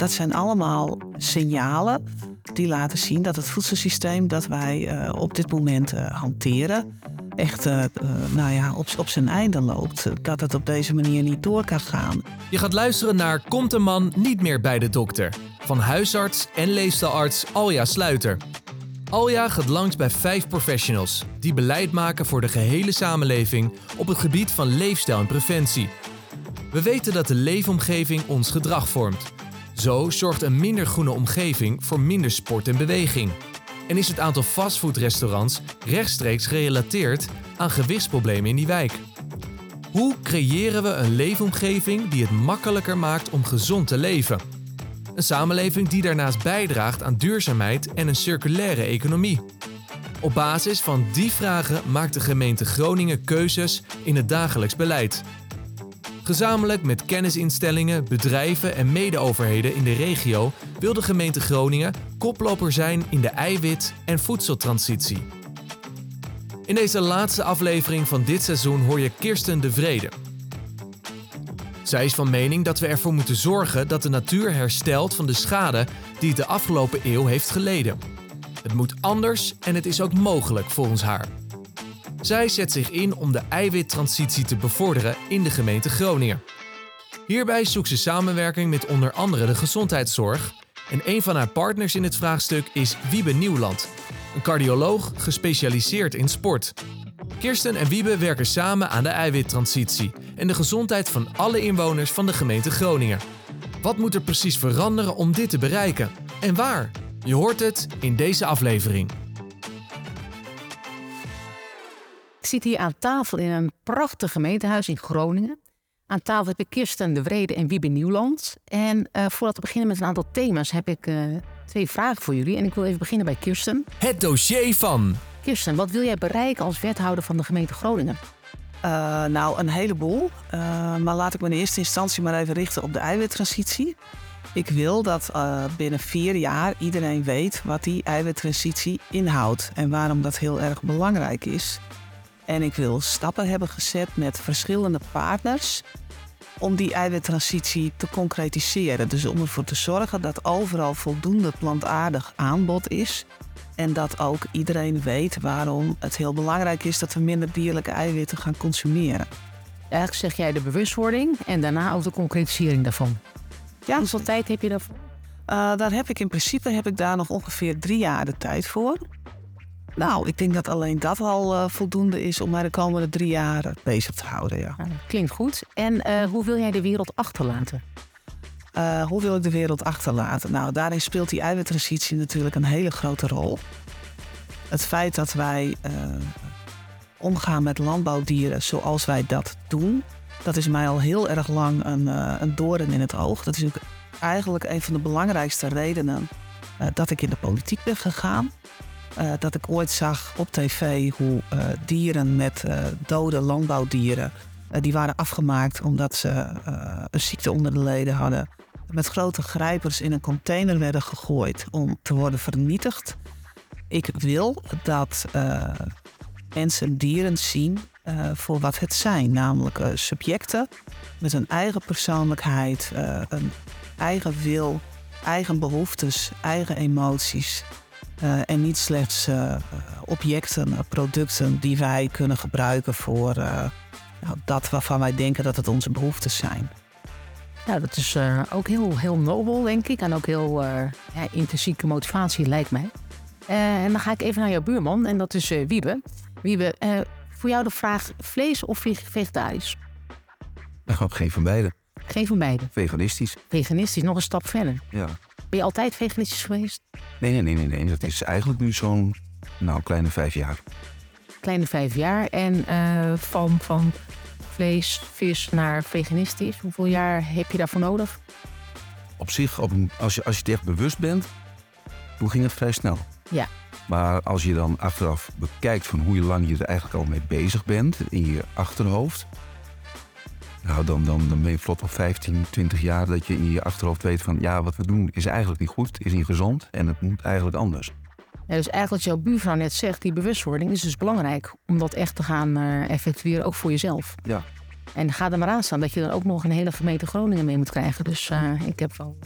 dat zijn allemaal signalen die laten zien dat het voedselsysteem dat wij eh, op dit moment uh, hanteren echt uh, nou ja, op, op zijn einde loopt. Dat het op deze manier niet door kan gaan. Je gaat luisteren naar Komt een man niet meer bij de dokter? Van huisarts en leefstijlarts Alja Sluiter. Alja gaat langs bij vijf professionals die beleid maken voor de gehele samenleving op het gebied van leefstijl en preventie. We weten dat de leefomgeving ons gedrag vormt. Zo zorgt een minder groene omgeving voor minder sport en beweging. En is het aantal fastfoodrestaurants rechtstreeks gerelateerd aan gewichtsproblemen in die wijk. Hoe creëren we een leefomgeving die het makkelijker maakt om gezond te leven? Een samenleving die daarnaast bijdraagt aan duurzaamheid en een circulaire economie. Op basis van die vragen maakt de gemeente Groningen keuzes in het dagelijks beleid. Gezamenlijk met kennisinstellingen, bedrijven en medeoverheden in de regio wil de gemeente Groningen koploper zijn in de eiwit- en voedseltransitie. In deze laatste aflevering van dit seizoen hoor je Kirsten de Vrede. Zij is van mening dat we ervoor moeten zorgen dat de natuur herstelt van de schade die het de afgelopen eeuw heeft geleden. Het moet anders en het is ook mogelijk volgens haar. Zij zet zich in om de eiwittransitie te bevorderen in de gemeente Groningen. Hierbij zoekt ze samenwerking met onder andere de gezondheidszorg. En een van haar partners in het vraagstuk is Wiebe Nieuwland, een cardioloog gespecialiseerd in sport. Kirsten en Wiebe werken samen aan de eiwittransitie en de gezondheid van alle inwoners van de gemeente Groningen. Wat moet er precies veranderen om dit te bereiken? En waar? Je hoort het in deze aflevering. Zit hier aan tafel in een prachtig gemeentehuis in Groningen. Aan tafel heb ik Kirsten de Vrede en Wiebe Nieuwland. En uh, voordat we beginnen met een aantal thema's heb ik uh, twee vragen voor jullie. En ik wil even beginnen bij Kirsten. Het dossier van. Kirsten, wat wil jij bereiken als wethouder van de gemeente Groningen? Uh, nou, een heleboel. maar laat ik me in eerste instantie maar even richten op de eiwittransitie. Ik wil dat binnen vier jaar iedereen weet wat die eiwittransitie inhoudt en waarom dat heel erg belangrijk is. En ik wil stappen hebben gezet met verschillende partners om die eiwittransitie te concretiseren. Dus om ervoor te zorgen dat overal voldoende plantaardig aanbod is. En dat ook iedereen weet waarom het heel belangrijk is dat we minder dierlijke eiwitten gaan consumeren. Eigenlijk zeg jij de bewustwording en daarna ook de concretisering daarvan. Ja. Hoeveel tijd heb je daarvoor? Uh, daar heb ik in principe heb ik daar nog ongeveer drie jaar de tijd voor. Nou, ik denk dat alleen dat al uh, voldoende is om mij de komende drie jaar bezig te houden. Ja. klinkt goed. En uh, hoe wil jij de wereld achterlaten? Uh, hoe wil ik de wereld achterlaten? Nou, daarin speelt die eiwittransitie natuurlijk een hele grote rol. Het feit dat wij omgaan met landbouwdieren zoals wij dat doen, dat is mij al heel erg lang een, een doorn in het oog. Dat is ook eigenlijk een van de belangrijkste redenen dat ik in de politiek ben gegaan. Uh, dat ik ooit zag op tv hoe uh, dieren met uh, dode landbouwdieren, die waren afgemaakt omdat ze een ziekte onder de leden hadden, met grote grijpers in een container werden gegooid om te worden vernietigd. Ik wil dat mensen dieren zien voor wat het zijn, namelijk subjecten met een eigen persoonlijkheid, een eigen wil, eigen behoeftes, eigen emoties. Uh, en niet slechts uh, objecten, producten die wij kunnen gebruiken voor uh, nou, dat waarvan wij denken dat het onze behoeftes zijn. Ja, dat is ook heel, heel nobel, denk ik. En ook heel ja, intrinsieke motivatie, lijkt mij. en dan ga ik even naar jouw buurman, en dat is Wiebe. Wiebe, voor jou de vraag: vlees of vegetarisch? Nou, geen van beide. Geen van beide. Veganistisch. Veganistisch, nog een stap verder. Ja. Ben je altijd veganistisch geweest? Nee, nee, nee, nee. nee. Dat is eigenlijk nu zo'n nou, kleine vijf jaar. Kleine vijf jaar. En uh, van, van vlees, vis naar veganistisch. Hoeveel jaar heb je daarvoor nodig? Op zich, op een, als, je, als je het echt bewust bent, toen ging het vrij snel. Ja. Maar als je dan achteraf bekijkt van hoe lang je er eigenlijk al mee bezig bent in je achterhoofd, nou, dan, dan, dan ben je vlot al 15, 20 jaar dat je in je achterhoofd weet van ja, wat we doen is eigenlijk niet goed, is niet gezond en het moet eigenlijk anders. Ja, dus eigenlijk wat jouw buurvrouw net zegt, die bewustwording is dus belangrijk om dat echt te gaan uh, effectueren, ook voor jezelf. Ja. En ga er maar aan staan dat je dan ook nog een hele gemeente Groningen mee moet krijgen. Dus uh, ik heb wel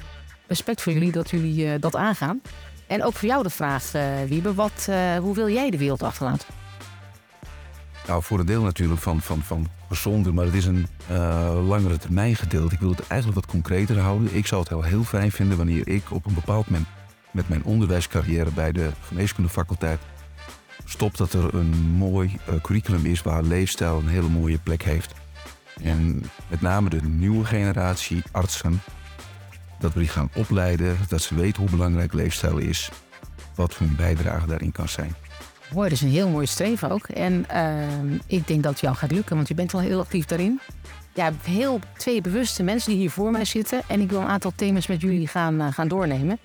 respect voor jullie dat jullie eh, dat aangaan. En ook voor jou de vraag, Wiebe, wat, hoe wil jij de wereld achterlaten? Nou, voor een deel natuurlijk van, van, van gezonder, maar het is een uh, langere termijn gedeelte. Ik wil het eigenlijk wat concreter houden. Ik zou het heel, heel fijn vinden wanneer ik op een bepaald moment met mijn onderwijscarrière bij de geneeskundefaculteit stop dat er een mooi curriculum is waar leefstijl een hele mooie plek heeft. En met name de nieuwe generatie artsen, dat we die gaan opleiden, dat ze weten hoe belangrijk leefstijl is, wat hun bijdrage daarin kan zijn. Mooi, dat is een heel mooi streven ook. En uh, ik denk dat het jou gaat lukken, want je bent al heel actief daarin. Ja, heel twee bewuste mensen die hier voor mij zitten. En ik wil een aantal thema's met jullie gaan, uh, gaan doornemen.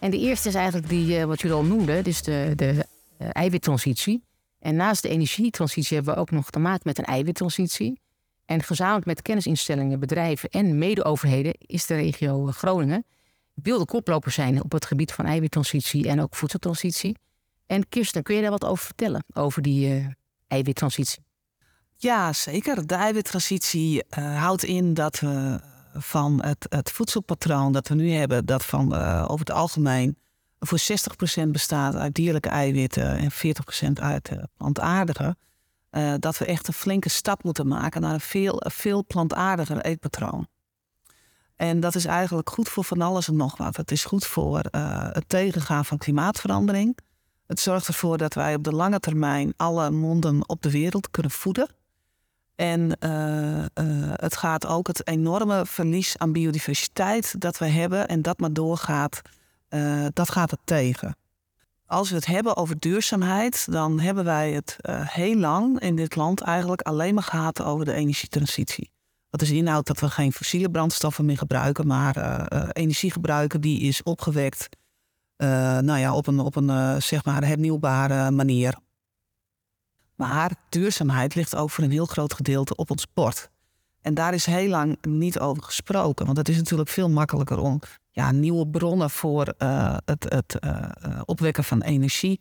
En de eerste is eigenlijk die, uh, wat jullie al noemden, dus de, de uh, eiwittransitie. En naast de energietransitie hebben we ook nog te maken met een eiwittransitie. En gezamenlijk met kennisinstellingen, bedrijven en medeoverheden is de regio Groningen wilde koploper zijn op het gebied van eiwittransitie en ook voedseltransitie. En Kirsten, kun je daar wat over vertellen, over die uh, eiwittransitie? Ja, zeker. De eiwittransitie uh, houdt in dat we van het, het, voedselpatroon dat we nu hebben, dat van uh, over het algemeen voor 60% bestaat uit dierlijke eiwitten en 40% uit plantaardige, dat we echt een flinke stap moeten maken naar een veel, veel plantaardiger eetpatroon. En dat is eigenlijk goed voor van alles en nog wat. Het is goed voor het tegengaan van klimaatverandering. Het zorgt ervoor dat wij op de lange termijn alle monden op de wereld kunnen voeden. En uh, uh, het gaat ook het enorme verlies aan biodiversiteit dat we hebben en dat maar doorgaat, uh, dat gaat het tegen. Als we het hebben over duurzaamheid, dan hebben wij het heel lang in dit land eigenlijk alleen maar gehad over de energietransitie. Dat is inhoud dat we geen fossiele brandstoffen meer gebruiken, maar energie gebruiken die is opgewekt nou ja, op een, op een uh, zeg maar hernieuwbare manier. Maar duurzaamheid ligt ook voor een heel groot gedeelte op ons bord. En daar is heel lang niet over gesproken. Want het is natuurlijk veel makkelijker om ja, nieuwe bronnen voor uh, het, het opwekken van energie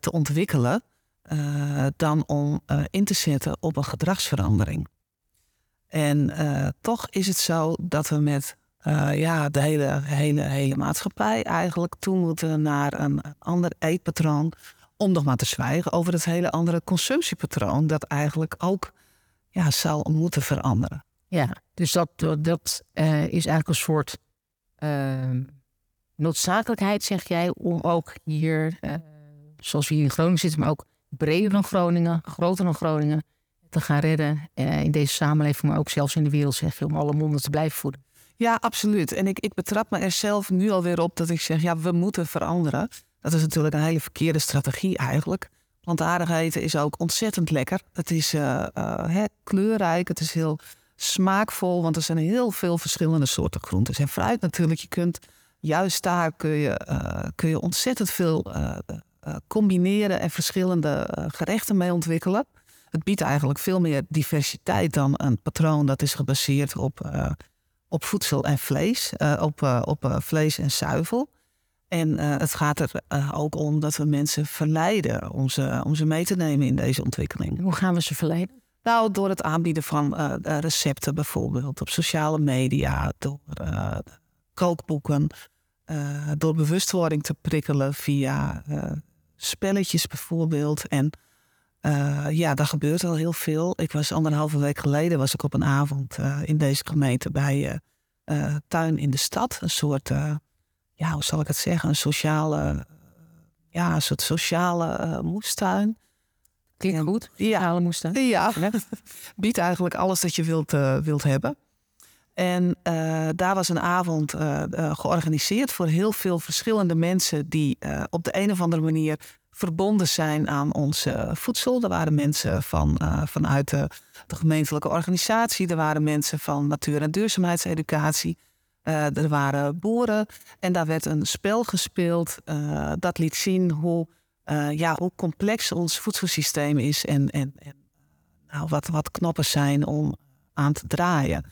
te ontwikkelen. dan om in te zetten op een gedragsverandering. En toch is het zo dat we met uh, ja, de hele, hele, hele maatschappij eigenlijk toe moeten naar een ander eetpatroon. Om nog maar te zwijgen over het hele andere consumptiepatroon, dat eigenlijk ook ja, zal moeten veranderen. Ja, dus dat, dat uh, is eigenlijk een soort uh, noodzakelijkheid, zeg jij, om ook hier, uh, zoals we hier in Groningen zitten, maar ook breder dan Groningen, groter dan Groningen, te gaan redden in deze samenleving, maar ook zelfs in de wereld, zeg je, om alle monden te blijven voeden. Ja, absoluut. En ik, ik betrap me er zelf nu alweer op dat ik zeg, ja, we moeten veranderen. Dat is natuurlijk een hele verkeerde strategie eigenlijk. Plantaardig eten is ook ontzettend lekker. Het is uh, uh, kleurrijk, het is heel smaakvol, want er zijn heel veel verschillende soorten groenten en fruit natuurlijk. Je kunt juist daar kun je, uh, kun je ontzettend veel combineren en verschillende gerechten mee ontwikkelen. Het biedt eigenlijk veel meer diversiteit dan een patroon dat is gebaseerd op op voedsel en vlees, uh, op, uh, op uh, vlees en zuivel. En het gaat er ook om dat we mensen verleiden om ze, om ze mee te nemen in deze ontwikkeling. Hoe gaan we ze verleiden? Nou, door het aanbieden van recepten bijvoorbeeld op sociale media, door kookboeken, door bewustwording te prikkelen via spelletjes bijvoorbeeld. En uh, ja, daar gebeurt al heel veel. Ik was anderhalve week geleden was ik op een avond uh, in deze gemeente bij uh, Tuin in de Stad. Een soort, ja, hoe zal ik het zeggen? Een sociale, ja, een soort sociale moestuin. Klinkt goed, sociale moestuin. Ja, biedt eigenlijk alles dat je wilt, wilt hebben. En daar was een avond georganiseerd voor heel veel verschillende mensen die op de een of andere manier verbonden zijn aan ons voedsel. Er waren mensen van, vanuit de, gemeentelijke organisatie, er waren mensen van natuur- en duurzaamheidseducatie. Er waren boeren en daar werd een spel gespeeld dat liet zien hoe, ja, hoe complex ons voedselsysteem is en, en, en nou, wat, wat knoppen zijn om aan te draaien.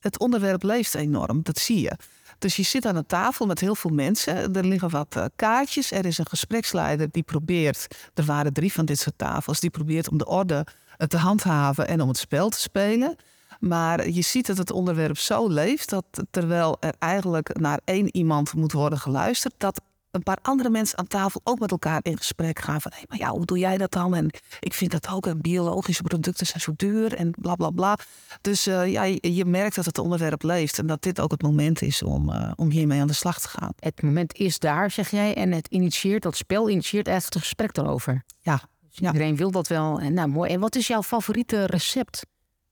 Het onderwerp leeft enorm, dat zie je. Dus je zit aan een tafel met heel veel mensen. Er liggen wat uh, kaartjes. Er is een gespreksleider die probeert, er waren drie van dit soort tafels, die probeert om de orde uh, te handhaven en om het spel te spelen. Maar je ziet dat het onderwerp zo leeft dat terwijl er eigenlijk naar één iemand moet worden geluisterd, dat een paar andere mensen aan tafel ook met elkaar in gesprek gaan. Van hé, maar ja, hoe doe jij dat dan? En ik vind dat ook. En biologische producten zijn zo duur en bla bla bla. Dus uh, ja, je, merkt dat het onderwerp leeft en dat dit ook het moment is om, uh, om hiermee aan de slag te gaan. Het moment is daar, zeg jij, en het initieert, dat spel initieert echt het gesprek erover. Ja. Dus iedereen wil dat wel. En nou, mooi. En wat is jouw favoriete recept?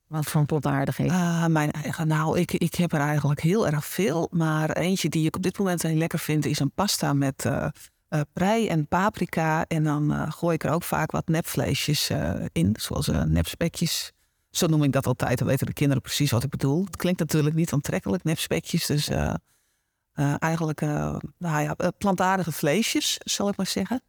Wat van plantaardigheid? Uh, mijn eigen, nou, ik, ik heb er eigenlijk heel erg veel. Maar eentje die ik op dit moment heel lekker vind, is een pasta met uh, prei en paprika. En dan gooi ik er ook vaak wat nepvleesjes in, zoals nepspekjes. Zo noem ik dat altijd. Dan weten de kinderen precies wat ik bedoel. Het klinkt natuurlijk niet aantrekkelijk, nepspekjes. Dus eigenlijk nou ja, plantaardige vleesjes, zal ik maar zeggen.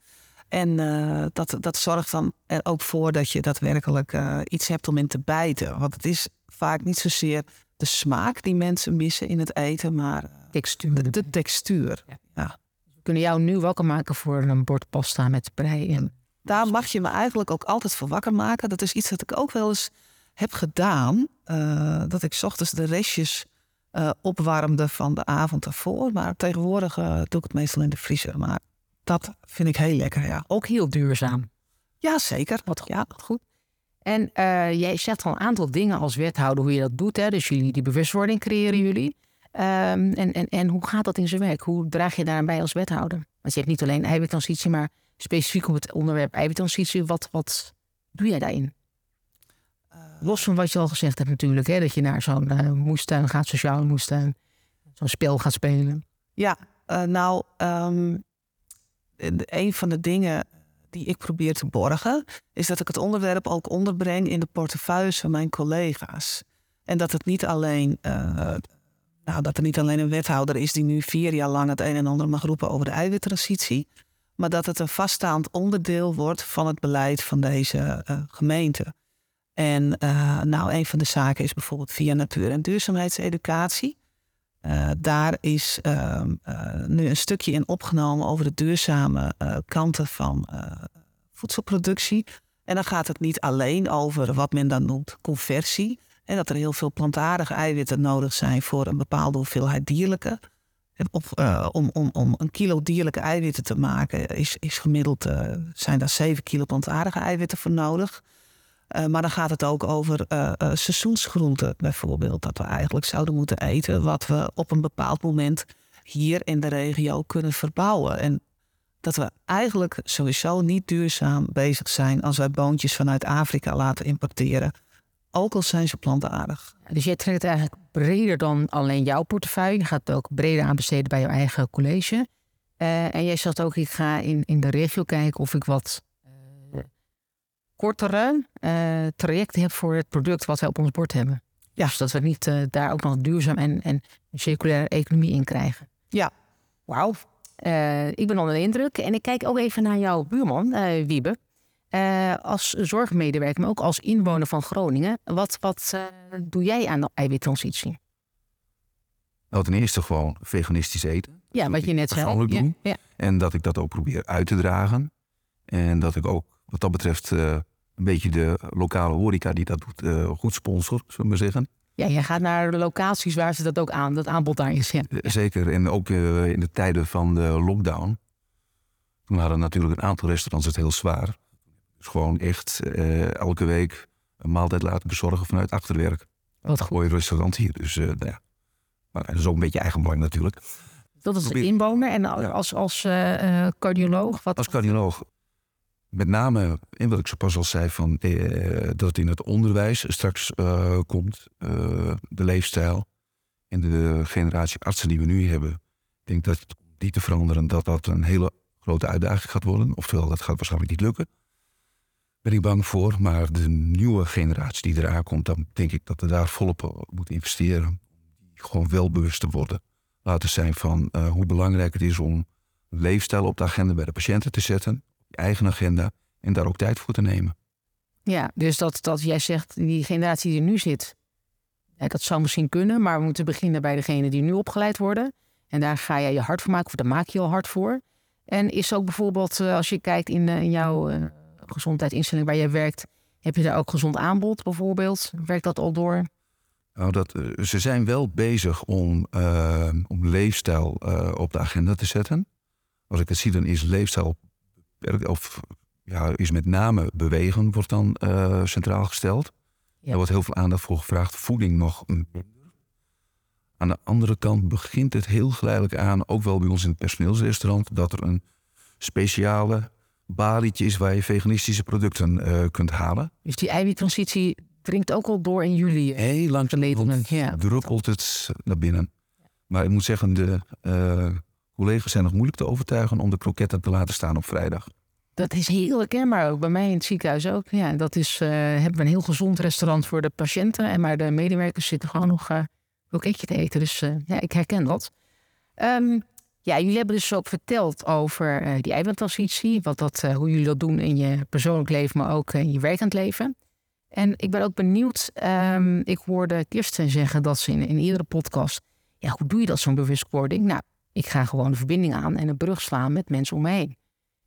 En uh, dat, dat zorgt dan er ook voor dat je daadwerkelijk uh, iets hebt om in te bijten. Want het is vaak niet zozeer de smaak die mensen missen in het eten, maar uh, textuur. De, textuur. Ja. ja. We kunnen jou nu wakker maken voor een bord pasta met prei. En... Daar mag je me eigenlijk ook altijd voor wakker maken. Dat is iets dat ik ook wel eens heb gedaan. dat ik ochtends de restjes opwarmde van de avond ervoor. Maar tegenwoordig doe ik het meestal in de vriezer. Maar dat vind ik heel lekker, ja. Ook heel duurzaam. Ja, zeker. Wat, ja, goed. En uh, jij zegt al een aantal dingen als wethouder hoe je dat doet. Hè? Dus jullie, die bewustwording creëren jullie. Um, en, en, en hoe gaat dat in zijn werk? Hoe draag je daarbij als wethouder? Want je hebt niet alleen eiwittransitie, maar specifiek op het onderwerp eiwittransitie. Wat, wat doe jij daarin? Uh, Los van wat je al gezegd hebt natuurlijk. Hè? Dat je naar zo'n uh, moestuin gaat, sociaal moestuin. Zo'n spel gaat spelen. Ja, nou... Um een van de dingen die ik probeer te borgen, is dat ik het onderwerp ook onderbreng in de portefeuilles van mijn collega's. En dat het niet alleen, uh, nou, dat er niet alleen een wethouder is die nu vier jaar lang het een en ander mag roepen over de eiwittransitie, maar dat het een vaststaand onderdeel wordt van het beleid van deze uh, gemeente. En uh, nou, een van de zaken is bijvoorbeeld via natuur- en duurzaamheidseducatie. Uh, daar is uh, uh, nu een stukje in opgenomen over de duurzame kanten van voedselproductie. En dan gaat het niet alleen over wat men dan noemt conversie. En dat er heel veel plantaardige eiwitten nodig zijn voor een bepaalde hoeveelheid dierlijke. Op, om, om, om een kilo dierlijke eiwitten te maken is, is gemiddeld zijn daar 7 kilo plantaardige eiwitten voor nodig. Uh, maar dan gaat het ook over uh, seizoensgroenten bijvoorbeeld. Dat we eigenlijk zouden moeten eten wat we op een bepaald moment hier in de regio kunnen verbouwen. En dat we eigenlijk sowieso niet duurzaam bezig zijn als wij boontjes vanuit Afrika laten importeren. Ook al zijn ze plantaardig. Dus jij trekt het eigenlijk breder dan alleen jouw portefeuille. Je gaat het ook breder aanbesteden bij je eigen college. en jij zegt ook, ik ga in, in de regio kijken of ik wat kortere uh, trajecten hebt voor het product wat wij op ons bord hebben. Ja. Dus dat we niet uh, daar ook nog duurzaam en, en circulaire economie in krijgen. Ja. Wauw. Uh, ik ben onder de indruk. En ik kijk ook even naar jouw buurman, Wiebe. als zorgmedewerker, maar ook als inwoner van Groningen. Wat, wat doe jij aan de eiwittransitie? Nou, ten eerste gewoon veganistisch eten. Ja, wat je net zei. Ja, ja. En dat ik dat ook probeer uit te dragen. En dat ik ook wat dat betreft een beetje de lokale horeca die dat doet, uh, goed sponsor, zullen we maar zeggen. Ja, je gaat naar de locaties waar ze dat ook aan, dat aanbod daar is. Ja. Eh, zeker, en ook uh, in de tijden van de lockdown. Toen hadden natuurlijk een aantal restaurants het heel zwaar. Dus gewoon echt uh, elke week een maaltijd laten bezorgen vanuit achterwerk. Wat goed. Mooi restaurant hier, dus nou ja. Maar dat is ook een beetje eigenbelang natuurlijk. Dat is de inwoner en als, als cardioloog? Wat... Als cardioloog met name in wat ik zo pas al zei, van, eh, dat het in het onderwijs straks uh, komt, uh, de leefstijl en de generatie artsen die we nu hebben. Ik denk dat die te veranderen, dat dat een hele grote uitdaging gaat worden. Oftewel, dat gaat waarschijnlijk niet lukken. Ben ik bang voor. Maar de nieuwe generatie die eraan komt, dan denk ik dat we daar volop moeten investeren. Gewoon wel bewust te worden. Laten zijn van hoe belangrijk het is om leefstijl op de agenda bij de patiënten te zetten eigen agenda en daar ook tijd voor te nemen. Ja, dus dat, dat jij zegt, die generatie die er nu zit, dat zou misschien kunnen, maar we moeten beginnen bij degene die nu opgeleid worden. En daar ga jij je hard voor maken, of daar maak je al hard voor. En is ook bijvoorbeeld, eh, als je kijkt in, in jouw uh, gezondheidsinstelling waar jij werkt, heb je daar ook gezond aanbod bijvoorbeeld? Werkt dat al door? Nou, dat, eh, ze zijn wel bezig om, eh, om leefstijl eh, op de agenda te zetten. Als ik het zie, dan is leefstijl of ja, is met name bewegen wordt dan eh, centraal gesteld. Ja. Er wordt heel veel aandacht voor gevraagd. Voeding nog minder. Aan de andere kant begint het heel geleidelijk aan, ook wel bij ons in het personeelsrestaurant, dat er een speciale balietje is waar je veganistische producten eh, kunt halen. Dus die eiwittransitie dringt ook al door in jullie. eh, Heel langzaam ja. druppelt het naar binnen. Maar ik moet zeggen, de collega's zijn nog moeilijk te overtuigen om de kroketten te laten staan op vrijdag. Dat is heel herkenbaar ook. Bij mij in het ziekenhuis ook. Ja, dat is, eh, hebben we een heel gezond restaurant voor de patiënten. En maar de medewerkers zitten gewoon nog eh kroketje te eten. Dus eh, ja, ik herken dat. Ehm, ja, jullie hebben dus ook verteld over eh, die eiwittransitie. Wat dat, hoe jullie dat doen in je persoonlijk leven, maar ook in je werkend leven. En ik ben ook benieuwd. ehm, ik hoorde Kirsten zeggen dat ze in, in iedere podcast... Ja, hoe doe je dat, zo'n bewustwording? Nou, ik ga gewoon de verbinding aan en een brug slaan met mensen om me heen.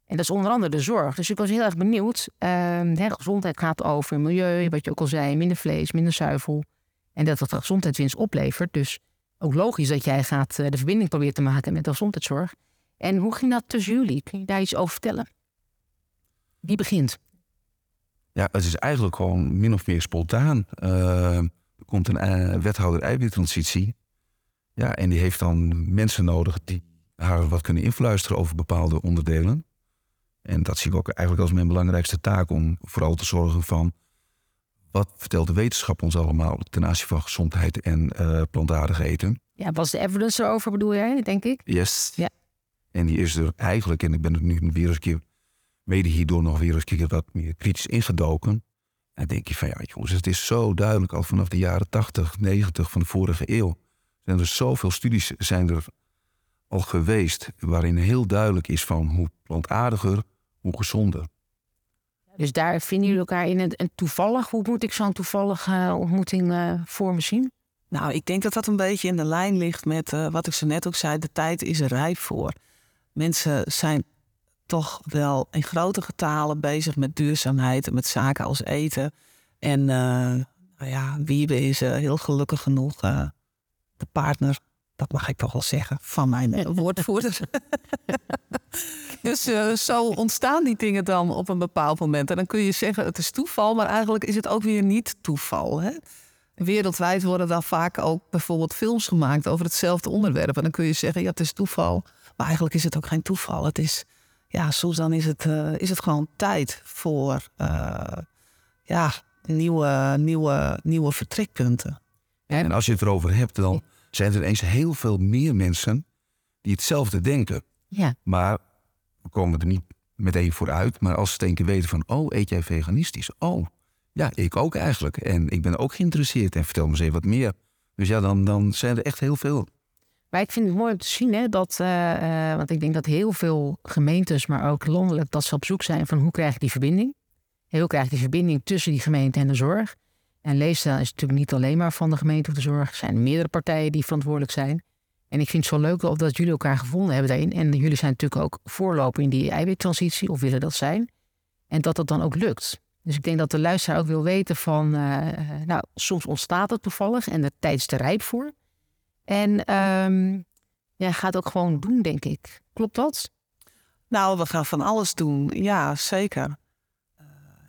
En dat is onder andere de zorg. Dus ik was heel erg benieuwd. Ehm, hè, gezondheid gaat over milieu, wat je ook al zei, minder vlees, minder zuivel. En dat dat gezondheidswinst oplevert. Dus ook logisch dat jij gaat eh, de verbinding proberen te maken met de gezondheidszorg. En hoe ging dat tussen jullie? Kun je daar iets over vertellen? Wie begint? Ja, het is eigenlijk gewoon min of meer spontaan. Eh, er komt een eh, wethouder eiwittransitie. Ja, en die heeft dan mensen nodig die haar wat kunnen influisteren over bepaalde onderdelen. En dat zie ik ook eigenlijk als mijn belangrijkste taak om vooral te zorgen van wat vertelt de wetenschap ons allemaal ten aanzien van gezondheid en eh plantaardig eten. Ja, was de evidence erover, bedoel jij, denk ik? Yes. Ja. En die is er eigenlijk, en ik ben er nu weer eens een keer, mede hierdoor nog weer eens een keer wat meer kritisch ingedoken. En denk je van ja, jongens, het is zo duidelijk al vanaf de jaren 80, 90 van de vorige eeuw. Zijn er zoveel studies zijn er al geweest waarin heel duidelijk is van hoe plantaardiger, hoe gezonder. Dus daar vinden jullie elkaar in. En, toevallig, hoe moet ik zo'n toevallige eh, ontmoeting eh, voor me zien? Nou, ik denk dat dat een beetje in de lijn ligt met eh, wat ik zo net ook zei. De tijd is er rijp voor. Mensen zijn toch wel in grote getalen bezig met duurzaamheid en met zaken als eten. En eh, nou ja, Wiebe is heel gelukkig genoeg eh, de partner, dat mag ik toch wel zeggen, van mijn woordvoerder. dus eh, zo ontstaan die dingen dan op een bepaald moment. En dan kun je zeggen het is toeval, maar eigenlijk is het ook weer niet toeval. Hè? Wereldwijd worden dan vaak ook bijvoorbeeld films gemaakt over hetzelfde onderwerp. En dan kun je zeggen, ja, het is toeval. Maar eigenlijk is het ook geen toeval. Het is, ja, soms dan is het, eh, is het gewoon tijd voor eh, ja, nieuwe, nieuwe, nieuwe vertrekpunten. En als je het erover hebt, dan zijn er eens heel veel meer mensen die hetzelfde denken. Ja, Maar we komen er niet meteen vooruit. Maar als ze keer weten van, oh, eet jij veganistisch? Oh, ja, ik ook eigenlijk. En ik ben ook geïnteresseerd en vertel me eens even wat meer. Dus ja, dan, dan zijn er echt heel veel. Maar ik vind het mooi om te zien, hè, dat, eh, eh, want ik denk dat heel veel gemeentes, maar ook landelijk, dat ze op zoek zijn van hoe krijg ik die verbinding? Hoe krijg ik die verbinding tussen die gemeente en de zorg? En leefstijl is natuurlijk niet alleen maar van de gemeente of de zorg. Er zijn meerdere partijen die verantwoordelijk zijn. En ik vind het zo leuk dat jullie elkaar gevonden hebben daarin. En jullie zijn natuurlijk ook voorloper in die eiwittransitie, of willen dat zijn. En dat dat dan ook lukt. Dus ik denk dat de luisteraar ook wil weten van, eh, eh, nou, soms ontstaat het toevallig en de tijd is er rijp voor. En ehm ja, gaat ook gewoon doen, denk ik. Klopt dat? Nou, we gaan van alles doen. Ja, zeker.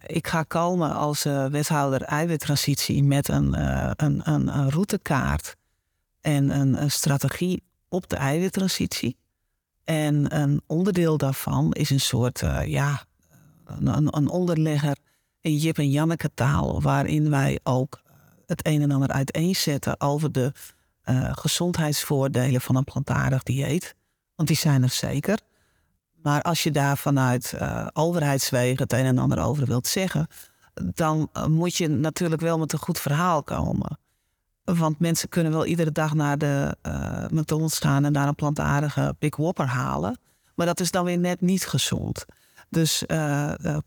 Ik ga komen als eh, wethouder eiwittransitie met een, eh, een, een, een routekaart en een, strategie op de eiwittransitie. En een onderdeel daarvan is een soort, eh, ja, een, een, onderlegger in Jip en Janneke taal, waarin wij ook het een en ander uiteenzetten over de gezondheidsvoordelen van een plantaardig dieet. Want die zijn er zeker. Maar als je daar vanuit eh, overheidswegen het een en ander over wilt zeggen, dan eh, moet je natuurlijk wel met een goed verhaal komen. Want mensen kunnen wel iedere dag naar de eh McDonald's gaan en daar een plantaardige Big Whopper halen. Maar dat is dan weer net niet gezond. Dus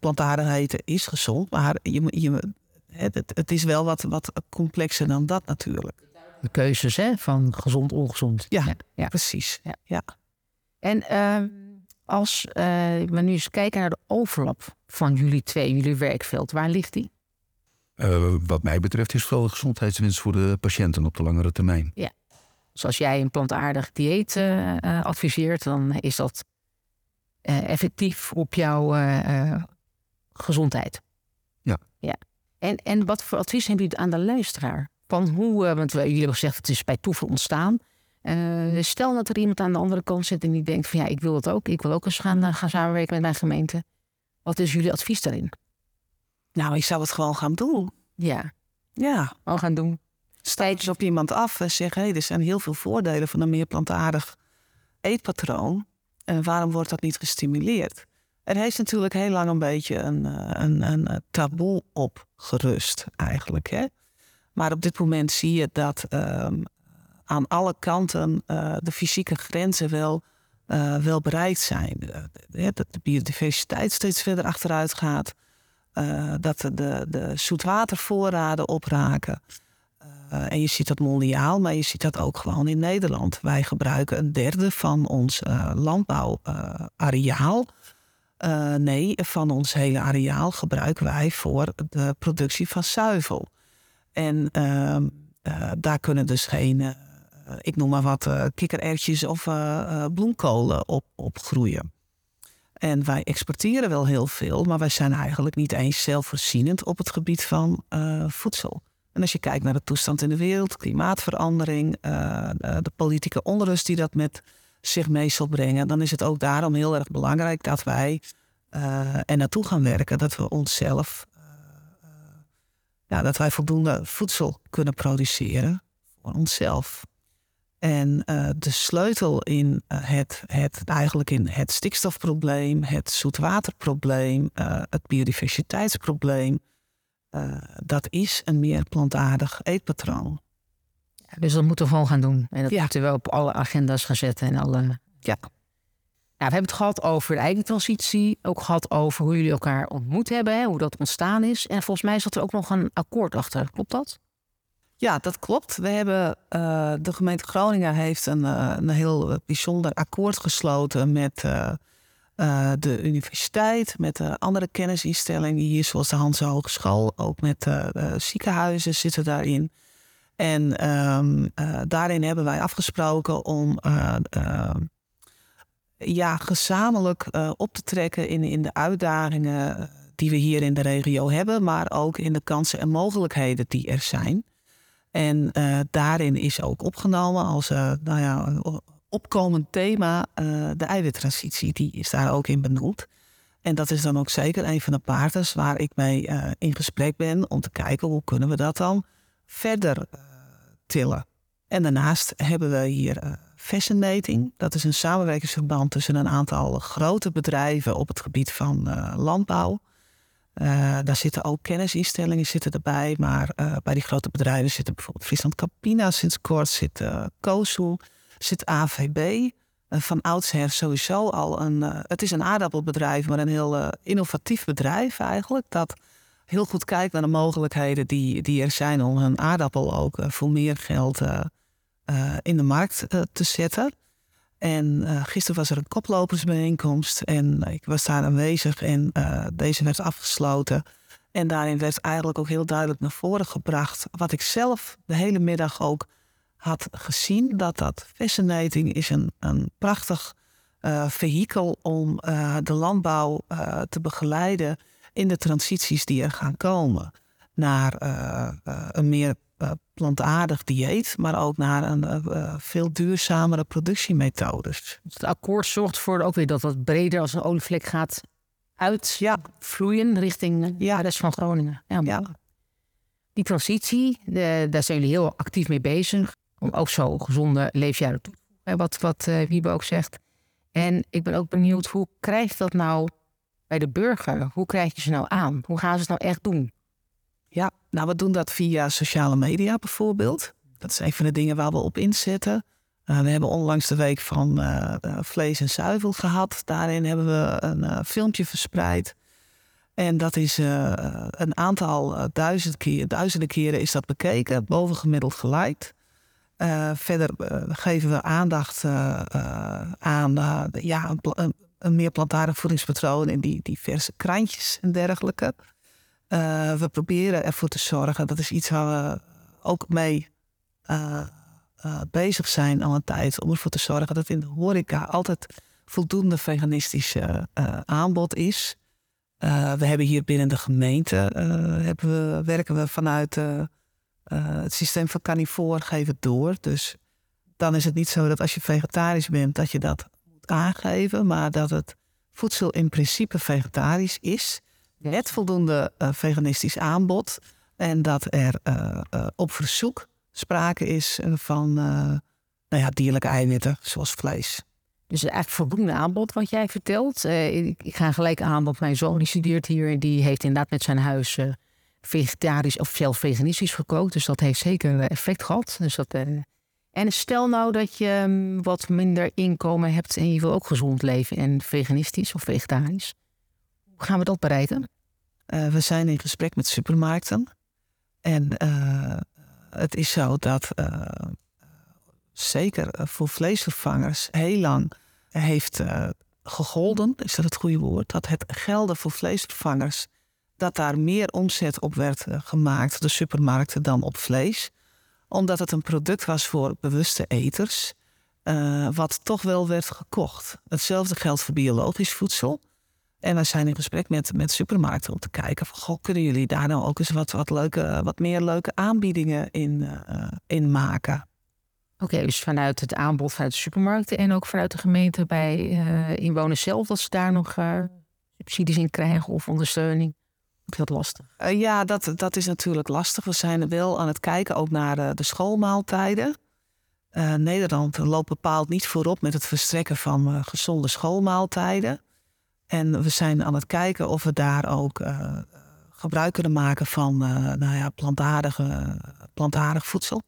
plantaardig eten is gezond, maar je, je, het, het- is wel wat, wat complexer dan dat natuurlijk. De keuzes hè, van gezond, ongezond. Ja, ja. Precies. Ja. ja. En ehm, als eh, we nu eens kijken naar de overlap van jullie twee, jullie werkveld, waar ligt die? Uh, wat mij betreft is vooral gezondheidswinst voor de patiënten op de langere termijn. Ja. Dus als jij een plantaardig dieet uh, adviseert, dan is dat effectief op jouw gezondheid. Ja. ja. En, en wat voor advies hebben jullie aan de luisteraar? Van hoe, want jullie hebben gezegd het is bij toeval ontstaan. Uh, stel dat er iemand aan de andere kant zit en die denkt van ja, ik wil het ook. Ik wil ook eens gaan, gaan samenwerken met mijn gemeente. Wat is jullie advies daarin? Nou, ik zou het gewoon gaan doen. Ja. Ja. Gewoon gaan doen. Stijt eens op iemand af en zeg: hé, hey, er zijn heel veel voordelen van een meer plantaardig eetpatroon. En waarom wordt dat niet gestimuleerd? Er heeft natuurlijk heel lang een beetje een, eh, een, een taboe op gerust, eigenlijk. Hè? Maar op dit moment zie je dat um, aan alle kanten uh, de fysieke grenzen wel, uh, wel bereikt zijn. dat de biodiversiteit steeds verder achteruit gaat. Dat de, de zoetwatervoorraden opraken. En je ziet dat mondiaal, maar je ziet dat ook gewoon in Nederland. Wij gebruiken een derde van ons landbouwareaal. nee, van ons hele areaal gebruiken wij voor de productie van zuivel. En ehm, daar kunnen dus geen, ik noem maar wat, kikkererwtjes of bloemkolen op, op groeien. En wij exporteren wel heel veel, maar wij zijn eigenlijk niet eens zelfvoorzienend op het gebied van voedsel. En als je kijkt naar de toestand in de wereld, klimaatverandering, de politieke onrust die dat met zich mee zal brengen, dan is het ook daarom heel erg belangrijk dat wij er naartoe gaan werken, dat we onszelf, ja, dat wij voldoende voedsel kunnen produceren voor onszelf. En uh, de sleutel in uh, het, het, eigenlijk in het stikstofprobleem, het zoetwaterprobleem, uh, het biodiversiteitsprobleem, dat is een meer plantaardig eetpatroon. Ja, dus dat moeten we gewoon gaan doen. En dat ja. moeten we op alle agenda's gaan zetten. En alle... Ja. Nou, we hebben het gehad over de eiwitransitie, ook gehad over hoe jullie elkaar ontmoet hebben, hè, hoe dat ontstaan is. En volgens mij zat er ook nog een akkoord achter. Klopt dat? Ja, dat klopt. We hebben, uh, de gemeente Groningen heeft een, uh, een heel bijzonder akkoord gesloten met de universiteit, met andere kennisinstellingen hier, zoals de Hans Hogeschool, ook met ziekenhuizen zitten daarin. En um, daarin hebben wij afgesproken om ja, gezamenlijk op te trekken in, in de uitdagingen die we hier in de regio hebben, maar ook in de kansen en mogelijkheden die er zijn. En uh, daarin is ook opgenomen als uh, nou ja, opkomend thema uh, de eiwittransitie. Die is daar ook in benoemd. En dat is dan ook zeker een van de partners waar ik mee in gesprek ben om te kijken hoe kunnen we dat dan verder tillen. En daarnaast hebben we hier Fascinating. Dat is een samenwerkingsverband tussen een aantal grote bedrijven op het gebied van landbouw. Uh, daar zitten ook kennisinstellingen zitten erbij. Maar uh, bij die grote bedrijven zitten bijvoorbeeld Friesland Campina sinds kort, zit uh, zit AVB. van oudsher sowieso al een. het is een aardappelbedrijf, maar een heel innovatief bedrijf eigenlijk. Dat heel goed kijkt naar de mogelijkheden die, die er zijn om een aardappel ook voor meer geld in de markt te zetten. En uh, gisteren was er een koplopersbijeenkomst en ik was daar aanwezig en uh, deze werd afgesloten. En daarin werd eigenlijk ook heel duidelijk naar voren gebracht wat ik zelf de hele middag ook had gezien. Dat dat fascinating is een, een prachtig uh, vehikel om de landbouw te begeleiden in de transities die er gaan komen. Naar een meer plantaardig dieet, maar ook naar een uh, veel duurzamere productiemethodes. Het akkoord zorgt ervoor ook weer dat het breder als een olievlek gaat uitvloeien ja. richting ja. de rest van Groningen. Ja, ja. Die transitie, de, daar zijn jullie heel actief mee bezig. Om ook zo gezonde leefjaren toe te wat, wat uh, Wiebe ook zegt. En ik ben ook benieuwd, hoe krijgt dat nou bij de burger? Hoe krijg je ze nou aan? Hoe gaan ze het nou echt doen? Ja, nou, we doen dat via sociale media bijvoorbeeld. Dat is een van de dingen waar we op inzetten. Uh, we hebben onlangs de week van uh, vlees en zuivel gehad. Daarin hebben we een filmpje verspreid. En dat is een aantal duizend keer, duizenden keren is dat bekeken, bovengemiddeld gelijk. verder geven we aandacht aan ja, een, een, meer plantaardig voedingspatroon in die diverse krantjes en dergelijke. Uh, we proberen ervoor te zorgen, dat is iets waar we ook mee uh, uh, bezig zijn al een tijd, om ervoor te zorgen dat in de horeca altijd voldoende veganistische aanbod is. we hebben hier binnen de gemeente, hebben we, werken we vanuit het systeem van carnivore, geven door. Dus dan is het niet zo dat als je vegetarisch bent, dat je dat moet aangeven, maar dat het voedsel in principe vegetarisch is. Met voldoende uh, veganistisch aanbod. En dat er uh, uh, op verzoek sprake is van nou ja, dierlijke eiwitten, zoals vlees. Dus eigenlijk voldoende aanbod wat jij vertelt. ik, ik, ga gelijk aan, want mijn zoon die studeert hier. en Die heeft inderdaad met zijn huis vegetarisch of zelf veganistisch gekookt. Dus dat heeft zeker effect gehad. Dus dat, en stel nou dat je um, wat minder inkomen hebt en je wil ook gezond leven en veganistisch of vegetarisch. Hoe gaan we dat bereiken? Uh, we zijn in gesprek met supermarkten. En uh, het is zo dat uh, zeker voor vleesvervangers heel lang heeft gegolden, is dat het goede woord, dat het gelden voor vleesvervangers, dat daar meer omzet op werd gemaakt, de supermarkten, dan op vlees omdat het een product was voor bewuste eters, wat toch wel werd gekocht. Hetzelfde geldt voor biologisch voedsel. En we zijn in gesprek met, met supermarkten om te kijken: van, goh, kunnen jullie daar nou ook eens wat, wat, leuke, wat meer leuke aanbiedingen in, uh, in maken? Oké, dus vanuit het aanbod vanuit de supermarkten en ook vanuit de gemeente bij uh, inwoners zelf, dat ze daar nog subsidies in krijgen of ondersteuning? dat lastig? Uh, ja, dat, dat is natuurlijk lastig. We zijn wel aan het kijken ook naar de, de schoolmaaltijden. Nederland loopt bepaald niet voorop met het verstrekken van gezonde schoolmaaltijden. En we zijn aan het kijken of we daar ook gebruik kunnen maken van nou ja, plantaardige, plantaardig voedsel.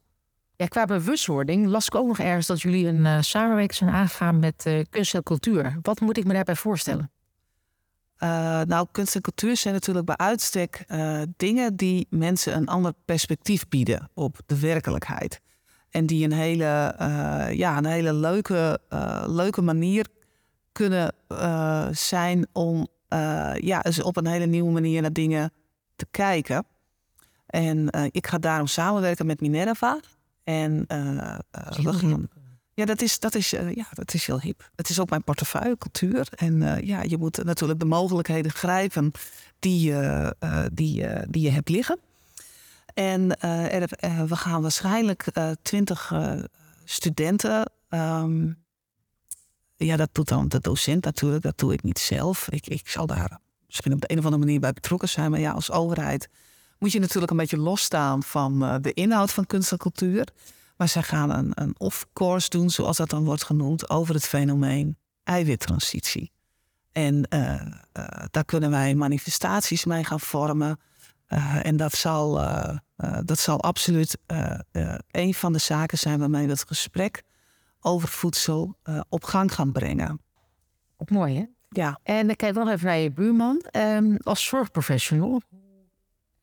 Ja, qua bewustwording las ik ook nog ergens dat jullie een samenwerking zijn aangegaan met kunst en cultuur. Wat moet ik me daarbij voorstellen? Nou, kunst en cultuur zijn natuurlijk bij uitstek dingen die mensen een ander perspectief bieden op de werkelijkheid. En die een hele, ja, een hele leuke, leuke manier kunnen zijn om ja, dus op een hele nieuwe manier naar dingen te kijken. En ik ga daarom samenwerken met Minerva. En gaan, ja, dat is, dat, is, ja, dat is heel hip. Het is ook mijn portefeuille, cultuur. En ja, je moet natuurlijk de mogelijkheden grijpen die, die, die je hebt liggen. En er, we gaan waarschijnlijk twintig studenten. Um, ja, dat doet dan de docent natuurlijk. Dat doe ik niet zelf. Ik, ik zal daar misschien op de een of andere manier bij betrokken zijn. Maar ja, als overheid moet je natuurlijk een beetje losstaan van de inhoud van kunst en cultuur. Maar zij gaan een, een off-course doen, zoals dat dan wordt genoemd, over het fenomeen eiwittransitie. En uh, uh, daar kunnen wij manifestaties mee gaan vormen. En dat zal, dat zal absoluut een van de zaken zijn waarmee we het gesprek over voedsel op gang gaan brengen. Op mooi, hè? Ja. En dan kijk nog even naar je buurman. Um, als zorgprofessional,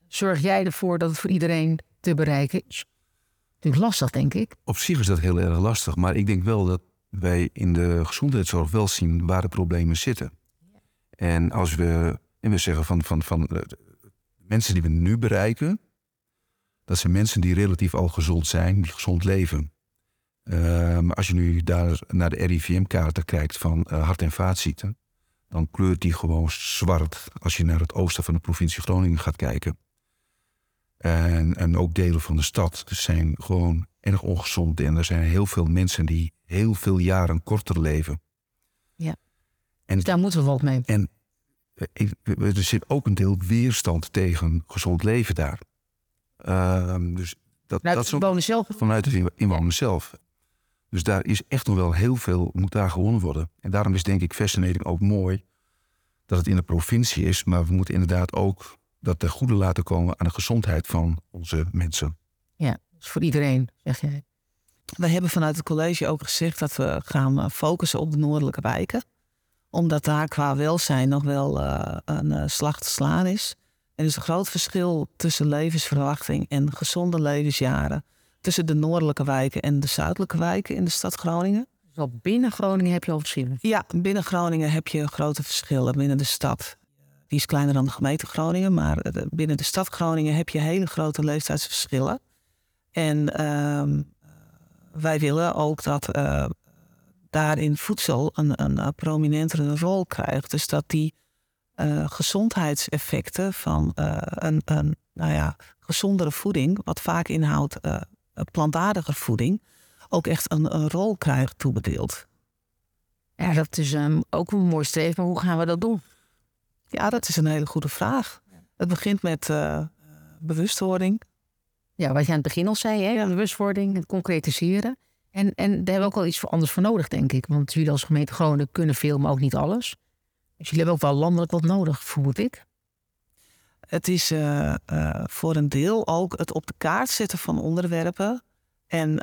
zorg jij ervoor dat het voor iedereen te bereiken is? natuurlijk lastig, denk ik. Op zich is dat heel erg lastig. Maar ik denk wel dat wij in de gezondheidszorg wel zien waar de problemen zitten. En als we, en we zeggen van, van, van de mensen die we nu bereiken, dat zijn mensen die relatief al gezond zijn, die gezond leven. Maar als je nu daar naar de RIVM-kaarten kijkt van uh, hart- en vaatziekten, dan kleurt die gewoon zwart als je naar het oosten van de provincie Groningen gaat kijken. En, en ook delen van de stad zijn gewoon erg ongezond. En er zijn heel veel mensen die heel veel jaren korter leven. Ja. En dus daar moeten we wat mee. En eh, er zit ook een deel weerstand tegen gezond leven daar. Uh, dus dat, vanuit dat de inwoners zelf? Vanuit de inwoners zelf. Dus daar is echt nog wel heel veel, moet daar gewonnen worden. En daarom is denk ik fascinating ook mooi dat het in de provincie is. Maar we moeten inderdaad ook dat de goede laten komen aan de gezondheid van onze mensen. Ja, dus voor iedereen, zeg jij. We hebben vanuit het college ook gezegd dat we gaan eh, focussen op de noordelijke wijken. Omdat daar qua welzijn nog wel uh, een uh, slag te slaan is. Er is een groot verschil tussen levensverwachting en gezonde levensjaren. Tussen de noordelijke wijken en de zuidelijke wijken in de stad Groningen. Dus al binnen Groningen heb je al verschillen? Ja, binnen Groningen heb je grote verschillen binnen de stad. die is kleiner dan de gemeente Groningen, maar eh, binnen de stad Groningen heb je hele grote leeftijdsverschillen. En ehm, wij willen ook dat uh, daarin voedsel een, een, prominentere rol krijgt. Dus dat die uh, gezondheidseffecten van een, een nou ja, gezondere voeding, wat vaak inhoudt plantaardige voeding, ook echt een, een rol krijgt toebedeeld. Ja, dat is um, ook een mooi streven. Maar hoe gaan we dat doen? Ja, dat is een hele goede vraag. Het begint met uh, bewustwording. Ja, wat je aan het begin al zei, hè? bewustwording, het concretiseren. En, en daar hebben we ook wel iets voor anders voor nodig, denk ik. Want jullie als gemeente Groningen kunnen veel, maar ook niet alles. Dus jullie hebben ook wel landelijk wat nodig, vermoed ik. Het is uh, uh, voor een deel ook het op de kaart zetten van onderwerpen. En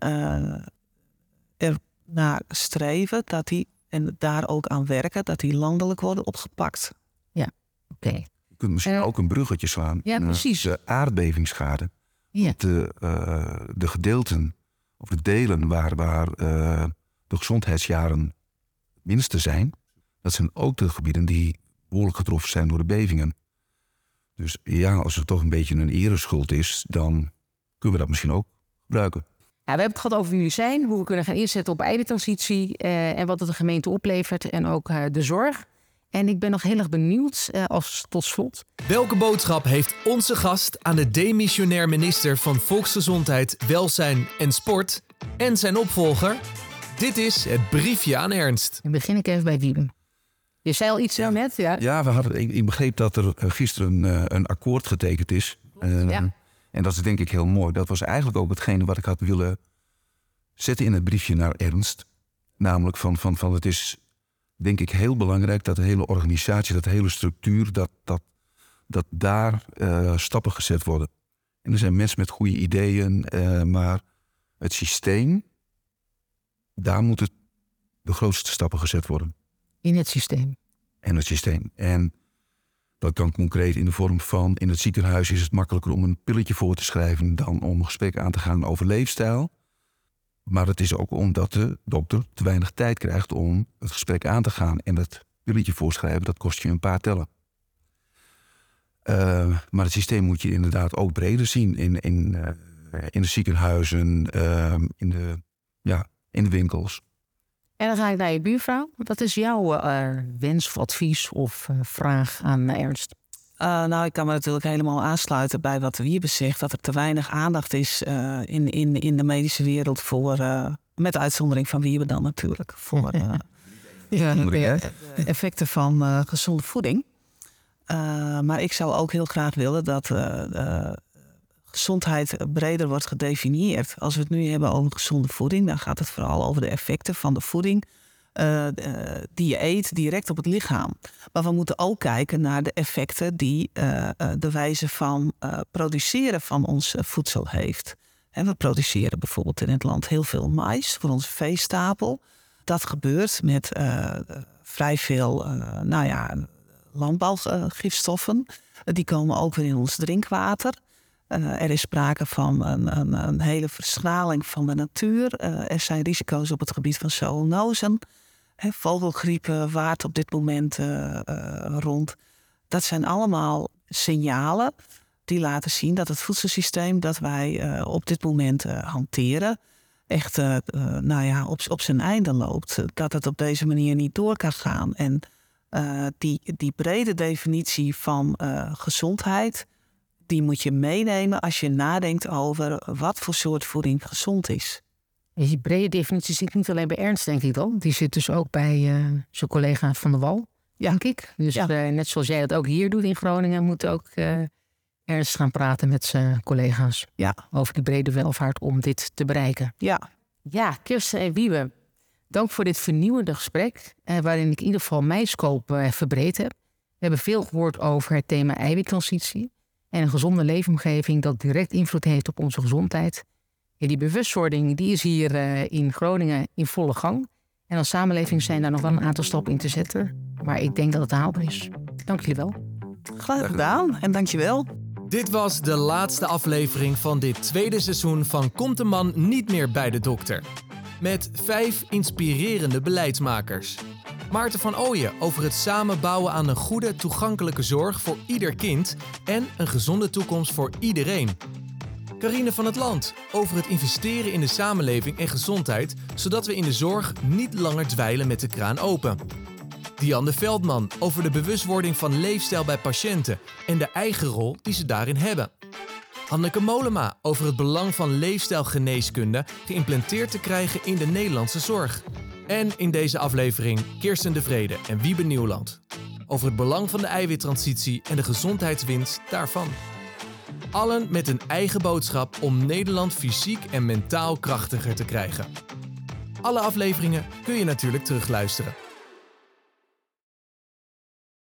er naar streven dat die en daar ook aan werken dat die landelijk worden opgepakt. Ja, oké. Je kunt misschien ook een bruggetje slaan. Ja, precies. De aardbevingsschade. Ja. De, uh, de gedeelten of de delen waar, waar uh, de gezondheidsjaren het minste zijn, dat zijn ook de gebieden die behoorlijk getroffen zijn door de bevingen. Dus ja, als er toch een beetje een ereschuld is, dan kunnen we dat misschien ook gebruiken. Ja, we hebben het gehad over wie jullie zijn, hoe we kunnen gaan inzetten op eiwitransitie uh, en wat het de gemeente oplevert en ook uh, de zorg. En ik ben nog heel erg benieuwd, uh, als tot slot. Welke boodschap heeft onze gast aan de demissionair minister van Volksgezondheid, Welzijn en Sport en zijn opvolger? Dit is het briefje aan Ernst. Dan begin ik even bij Wieben. Je zei al iets zo net, ja? Ja, we hadden, ik, ik begreep dat er gisteren een, een akkoord getekend is. ja. En dat is denk ik heel mooi. Dat was eigenlijk ook hetgene wat ik had willen zetten in het briefje naar Ernst. Namelijk van, van, van het is denk ik heel belangrijk dat de hele organisatie, dat de hele structuur, dat, dat, dat daar uh, stappen gezet worden. En er zijn mensen met goede ideeën, maar het systeem, daar moeten de grootste stappen gezet worden. In het systeem. En het systeem. En dat kan concreet in de vorm van in het ziekenhuis is het makkelijker om een pilletje voor te schrijven dan om een gesprek aan te gaan over leefstijl. Maar het is ook omdat de dokter te weinig tijd krijgt om het gesprek aan te gaan. En het pilletje voorschrijven, dat kost je een paar tellen. Uh, maar het systeem moet je inderdaad ook breder zien. In, in, uh, in de ziekenhuizen, uh, in, de, ja, in de winkels. En dan ga ik naar je buurvrouw. Wat is jouw uh, wens of advies of uh, vraag aan Ernst? Uh, nou, ik kan me natuurlijk helemaal aansluiten bij wat Wiebe zegt. Dat er te weinig aandacht is in, in, in de medische wereld voor... met uitzondering van Wiebe dan natuurlijk. Voor ja, de effecten van gezonde voeding. maar ik zou ook heel graag willen dat gezondheid breder wordt gedefinieerd. Als we het nu hebben over gezonde voeding, dan gaat het vooral over de effecten van de voeding uh, die je eet direct op het lichaam. Maar we moeten ook kijken naar de effecten die de wijze van produceren van ons voedsel heeft. En we produceren bijvoorbeeld in het land heel veel mais voor onze veestapel. Dat gebeurt met vrij veel nou ja, landbouwgifstoffen. Die komen ook weer in ons drinkwater. Uh, er is sprake van een, een, een, hele verschraling van de natuur. Uh, er zijn risico's op het gebied van zoonosen. He, vogelgriepen waart op dit moment uh, rond. Dat zijn allemaal signalen die laten zien dat het voedselsysteem dat wij op dit moment hanteren, echt nou ja, op, op zijn einde loopt. Dat het op deze manier niet door kan gaan. En die, die brede definitie van gezondheid die moet je meenemen als je nadenkt over wat voor soort voeding gezond is. Die brede definitie zit niet alleen bij Ernst, denk ik dan. Die zit dus ook bij uh, zijn collega Van der Wal, ja. denk ik. Dus ja. uh, net zoals jij dat ook hier doet in Groningen, moet ook uh, Ernst gaan praten met zijn collega's ja. over die brede welvaart om dit te bereiken. Ja. Ja, Kirsten en Wiebe, dank voor dit vernieuwende gesprek, waarin ik in ieder geval mijn scope verbreed heb. We hebben veel gehoord over het thema eiwittransitie en een gezonde leefomgeving dat direct invloed heeft op onze gezondheid. En die bewustwording die is hier uh, in Groningen in volle gang. En als samenleving zijn daar nog wel een aantal stappen in te zetten. Maar ik denk dat het haalbaar is. Dank jullie wel. Graag gedaan en dank je wel. Dit was de laatste aflevering van dit tweede seizoen van Komt de man niet meer bij de dokter. Met vijf inspirerende beleidsmakers. Maarten van Ooyen over het samenbouwen aan een goede, toegankelijke zorg voor ieder kind en een gezonde toekomst voor iedereen. Carine van het Land over het investeren in de samenleving en gezondheid, zodat we in de zorg niet langer dweilen met de kraan open. Diane Veldman over de bewustwording van leefstijl bij patiënten en de eigen rol die ze daarin hebben. Hanneke Molema over het belang van leefstijlgeneeskunde geïmplanteerd te krijgen in de Nederlandse zorg. En in deze aflevering Kirsten de Vrede en Wiebe Nieuwland over het belang van de eiwittransitie en de gezondheidswinst daarvan. Allen met een eigen boodschap om Nederland fysiek en mentaal krachtiger te krijgen. Alle afleveringen kun je natuurlijk terugluisteren.